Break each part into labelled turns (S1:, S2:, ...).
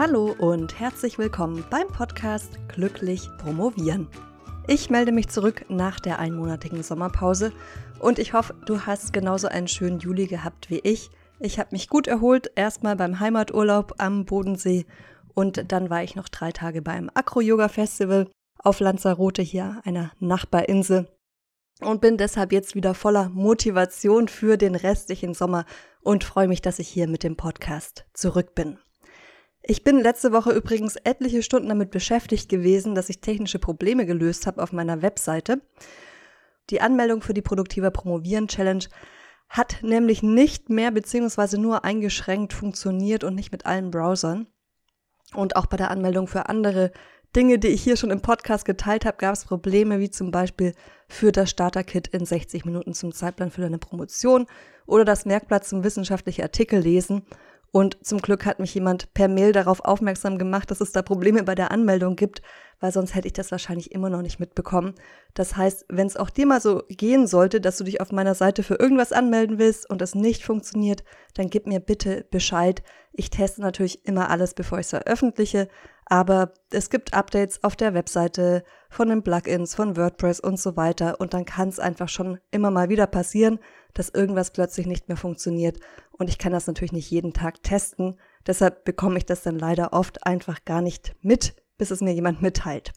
S1: Hallo und herzlich willkommen beim Podcast Glücklich Promovieren. Ich melde mich zurück nach der einmonatigen Sommerpause und ich hoffe, du hast genauso einen schönen Juli gehabt wie ich. Ich habe mich gut erholt, erstmal beim Heimaturlaub am Bodensee und dann war ich noch drei Tage beim Acro-Yoga-Festival auf Lanzarote hier, einer Nachbarinsel und bin deshalb jetzt wieder voller Motivation für den restlichen Sommer und freue mich, dass ich hier mit dem Podcast zurück bin. Ich bin letzte Woche übrigens etliche Stunden damit beschäftigt gewesen, dass ich technische Probleme gelöst habe auf meiner Webseite. Die Anmeldung für die Produktiver Promovieren Challenge hat nämlich nicht mehr beziehungsweise nur eingeschränkt funktioniert und nicht mit allen Browsern. Und auch bei der Anmeldung für andere Dinge, die ich hier schon im Podcast geteilt habe, gab es Probleme, wie zum Beispiel für das Starter-Kit in 60 Minuten zum Zeitplan für deine Promotion oder das Merkblatt zum wissenschaftlichen Artikel lesen. Und zum Glück hat mich jemand per Mail darauf aufmerksam gemacht, dass es da Probleme bei der Anmeldung gibt, weil sonst hätte ich das wahrscheinlich immer noch nicht mitbekommen. Das heißt, wenn es auch dir mal so gehen sollte, dass du dich auf meiner Seite für irgendwas anmelden willst und es nicht funktioniert, dann gib mir bitte Bescheid. Ich teste natürlich immer alles, bevor ich es veröffentliche, aber es gibt Updates auf der Webseite von den Plugins, von WordPress und so weiter. Und dann kann es einfach schon immer mal wieder passieren, dass irgendwas plötzlich nicht mehr funktioniert. Und ich kann das natürlich nicht jeden Tag testen. Deshalb bekomme ich das dann leider oft einfach gar nicht mit, bis es mir jemand mitteilt.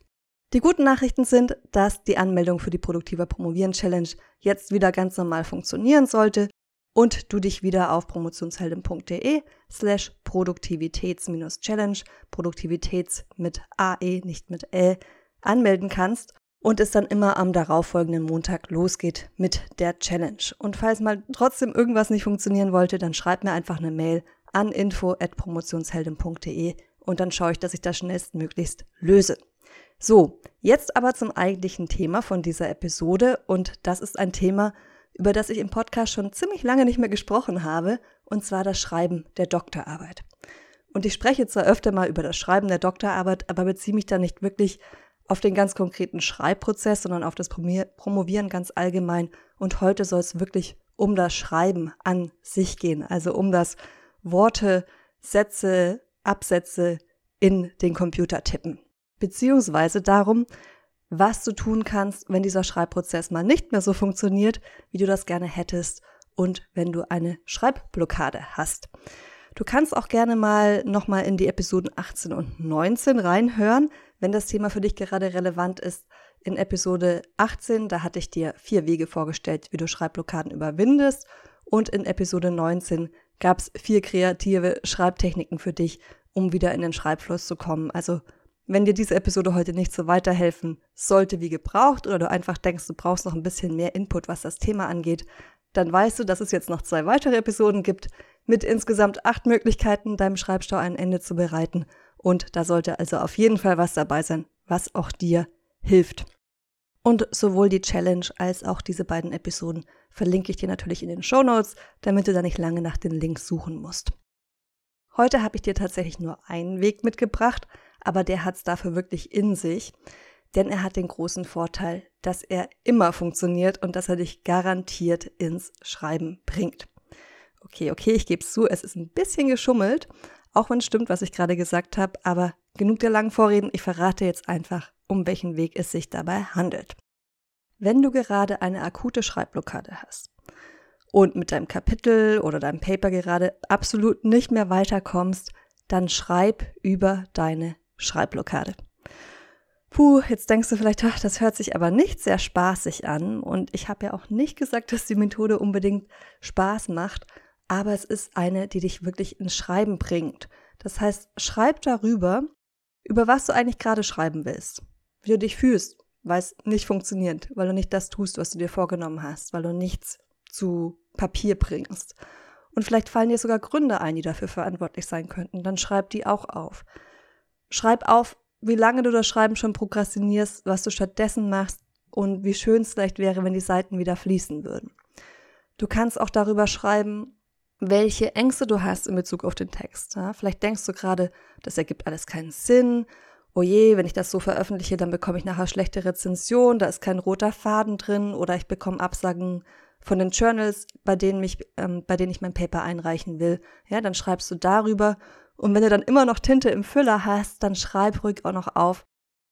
S1: Die guten Nachrichten sind, dass die Anmeldung für die Produktiver Promovieren Challenge jetzt wieder ganz normal funktionieren sollte und du dich wieder auf promotionsheldin.de slash Produktivitäts-Challenge, Produktivitäts mit AE, nicht mit L, anmelden kannst und es dann immer am darauffolgenden Montag losgeht mit der Challenge. Und falls mal trotzdem irgendwas nicht funktionieren wollte, dann schreib mir einfach eine Mail an info at promotionsheldin.de und dann schaue ich, dass ich das schnellstmöglichst löse. So, jetzt aber zum eigentlichen Thema von dieser Episode und das ist ein Thema, über das ich im Podcast schon ziemlich lange nicht mehr gesprochen habe, und zwar das Schreiben der Doktorarbeit. Und ich spreche zwar öfter mal über das Schreiben der Doktorarbeit, aber beziehe mich da nicht wirklich auf den ganz konkreten Schreibprozess, sondern auf das Promovieren ganz allgemein. Und heute soll es wirklich um das Schreiben an sich gehen, also um das Worte, Sätze, Absätze in den Computer tippen. Beziehungsweise darum, was du tun kannst, wenn dieser Schreibprozess mal nicht mehr so funktioniert, wie du das gerne hättest und wenn du eine Schreibblockade hast. Du kannst auch gerne mal nochmal in die Episoden 18 und 19 reinhören, wenn das Thema für dich gerade relevant ist. In Episode 18, da hatte ich dir vier Wege vorgestellt, wie du Schreibblockaden überwindest. Und in Episode 19 gab es vier kreative Schreibtechniken für dich, um wieder in den Schreibfluss zu kommen. Also wenn dir diese Episode heute nicht so weiterhelfen sollte wie gebraucht oder du einfach denkst, du brauchst noch ein bisschen mehr Input, was das Thema angeht, dann weißt du, dass es jetzt noch zwei weitere Episoden gibt mit insgesamt acht Möglichkeiten, deinem Schreibstau ein Ende zu bereiten. Und da sollte also auf jeden Fall was dabei sein, was auch dir hilft. Und sowohl die Challenge als auch diese beiden Episoden verlinke ich dir natürlich in den Show Notes, damit du da nicht lange nach den Links suchen musst. Heute habe ich dir tatsächlich nur einen Weg mitgebracht, aber der hat es dafür wirklich in sich, denn er hat den großen Vorteil, dass er immer funktioniert und dass er dich garantiert ins Schreiben bringt. Okay, okay, ich gebe es zu, es ist ein bisschen geschummelt, auch wenn es stimmt, was ich gerade gesagt habe, aber genug der langen Vorreden, ich verrate jetzt einfach, um welchen Weg es sich dabei handelt. Wenn du gerade eine akute Schreibblockade hast und mit deinem Kapitel oder deinem Paper gerade absolut nicht mehr weiterkommst, dann schreib über deine Schreibblockade. Puh, jetzt denkst du vielleicht, ach, das hört sich aber nicht sehr spaßig an. Und ich habe ja auch nicht gesagt, dass die Methode unbedingt Spaß macht, aber es ist eine, die dich wirklich ins Schreiben bringt. Das heißt, schreib darüber, über was du eigentlich gerade schreiben willst, wie du dich fühlst, weil es nicht funktioniert, weil du nicht das tust, was du dir vorgenommen hast, weil du nichts zu Papier bringst. Und vielleicht fallen dir sogar Gründe ein, die dafür verantwortlich sein könnten. Dann schreib die auch auf. Schreib auf, wie lange du das Schreiben schon prokrastinierst, was du stattdessen machst und wie schön es vielleicht wäre, wenn die Seiten wieder fließen würden. Du kannst auch darüber schreiben, welche Ängste du hast in Bezug auf den Text. Ja? Vielleicht denkst du gerade, das ergibt alles keinen Sinn. Oh je, wenn ich das so veröffentliche, dann bekomme ich nachher schlechte Rezension, da ist kein roter Faden drin oder ich bekomme Absagen von den Journals, bei denen, mich, ähm, bei denen ich mein Paper einreichen will. Ja, dann schreibst du darüber Und wenn du dann immer noch Tinte im Füller hast, dann schreib ruhig auch noch auf,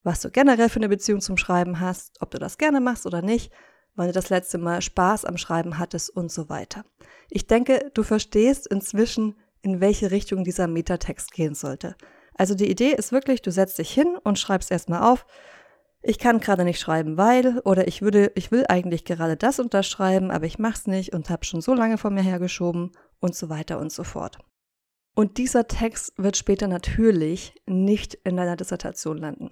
S1: was du generell für eine Beziehung zum Schreiben hast, ob du das gerne machst oder nicht, wann du das letzte Mal Spaß am Schreiben hattest und so weiter. Ich denke, du verstehst inzwischen, in welche Richtung dieser Metatext gehen sollte. Also die Idee ist wirklich, du setzt dich hin und schreibst erstmal auf, ich kann gerade nicht schreiben, weil oder ich würde, ich will eigentlich gerade das und das schreiben, aber ich mach's nicht und habe schon so lange vor mir hergeschoben und so weiter und so fort. Und dieser Text wird später natürlich nicht in deiner Dissertation landen.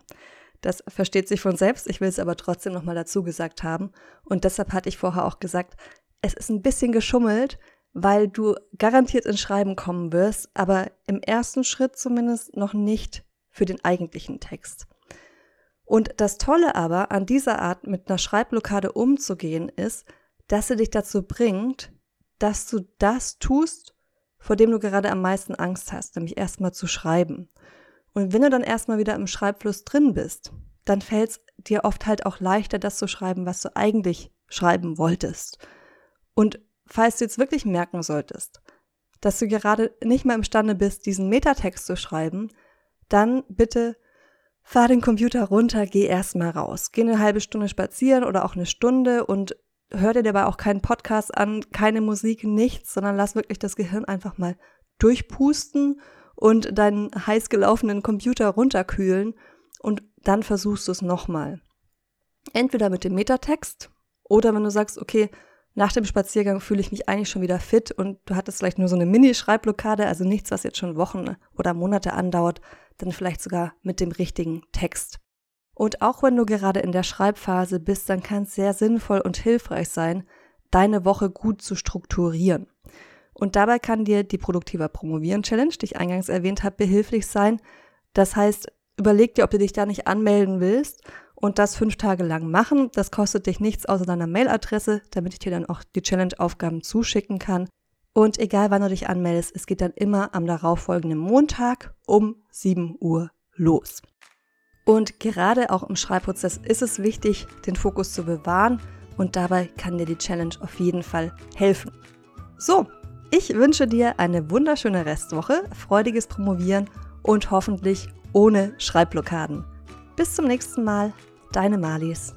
S1: Das versteht sich von selbst, ich will es aber trotzdem nochmal dazu gesagt haben. Und deshalb hatte ich vorher auch gesagt, es ist ein bisschen geschummelt, weil du garantiert ins Schreiben kommen wirst, aber im ersten Schritt zumindest noch nicht für den eigentlichen Text. Und das Tolle aber an dieser Art mit einer Schreibblockade umzugehen ist, dass sie dich dazu bringt, dass du das tust, vor dem du gerade am meisten Angst hast, nämlich erstmal zu schreiben. Und wenn du dann erstmal wieder im Schreibfluss drin bist, dann fällt es dir oft halt auch leichter, das zu schreiben, was du eigentlich schreiben wolltest. Und falls du jetzt wirklich merken solltest, dass du gerade nicht mehr imstande bist, diesen Metatext zu schreiben, dann bitte fahr den Computer runter, geh erstmal raus. Geh eine halbe Stunde spazieren oder auch eine Stunde und hör dir dabei auch keinen Podcast an, keine Musik, nichts, sondern lass wirklich das Gehirn einfach mal durchpusten und deinen heiß gelaufenen Computer runterkühlen und dann versuchst du es nochmal. Entweder mit dem Metatext oder wenn du sagst, okay, nach dem Spaziergang fühle ich mich eigentlich schon wieder fit und du hattest vielleicht nur so eine Mini-Schreibblockade, also nichts, was jetzt schon Wochen oder Monate andauert, dann vielleicht sogar mit dem richtigen Text. Und auch wenn du gerade in der Schreibphase bist, dann kann es sehr sinnvoll und hilfreich sein, deine Woche gut zu strukturieren. Und dabei kann dir die Produktiver Promovieren Challenge, die ich eingangs erwähnt habe, behilflich sein. Das heißt, überleg dir, ob du dich da nicht anmelden willst und das fünf Tage lang machen. Das kostet dich nichts außer deiner Mailadresse, damit ich dir dann auch die Challenge-Aufgaben zuschicken kann. Und egal wann du dich anmeldest, es geht dann immer am darauffolgenden Montag um 7 Uhr los. Und gerade auch im Schreibprozess ist es wichtig, den Fokus zu bewahren und dabei kann dir die Challenge auf jeden Fall helfen. So, ich wünsche dir eine wunderschöne Restwoche, freudiges Promovieren und hoffentlich ohne Schreibblockaden. Bis zum nächsten Mal, deine Malis.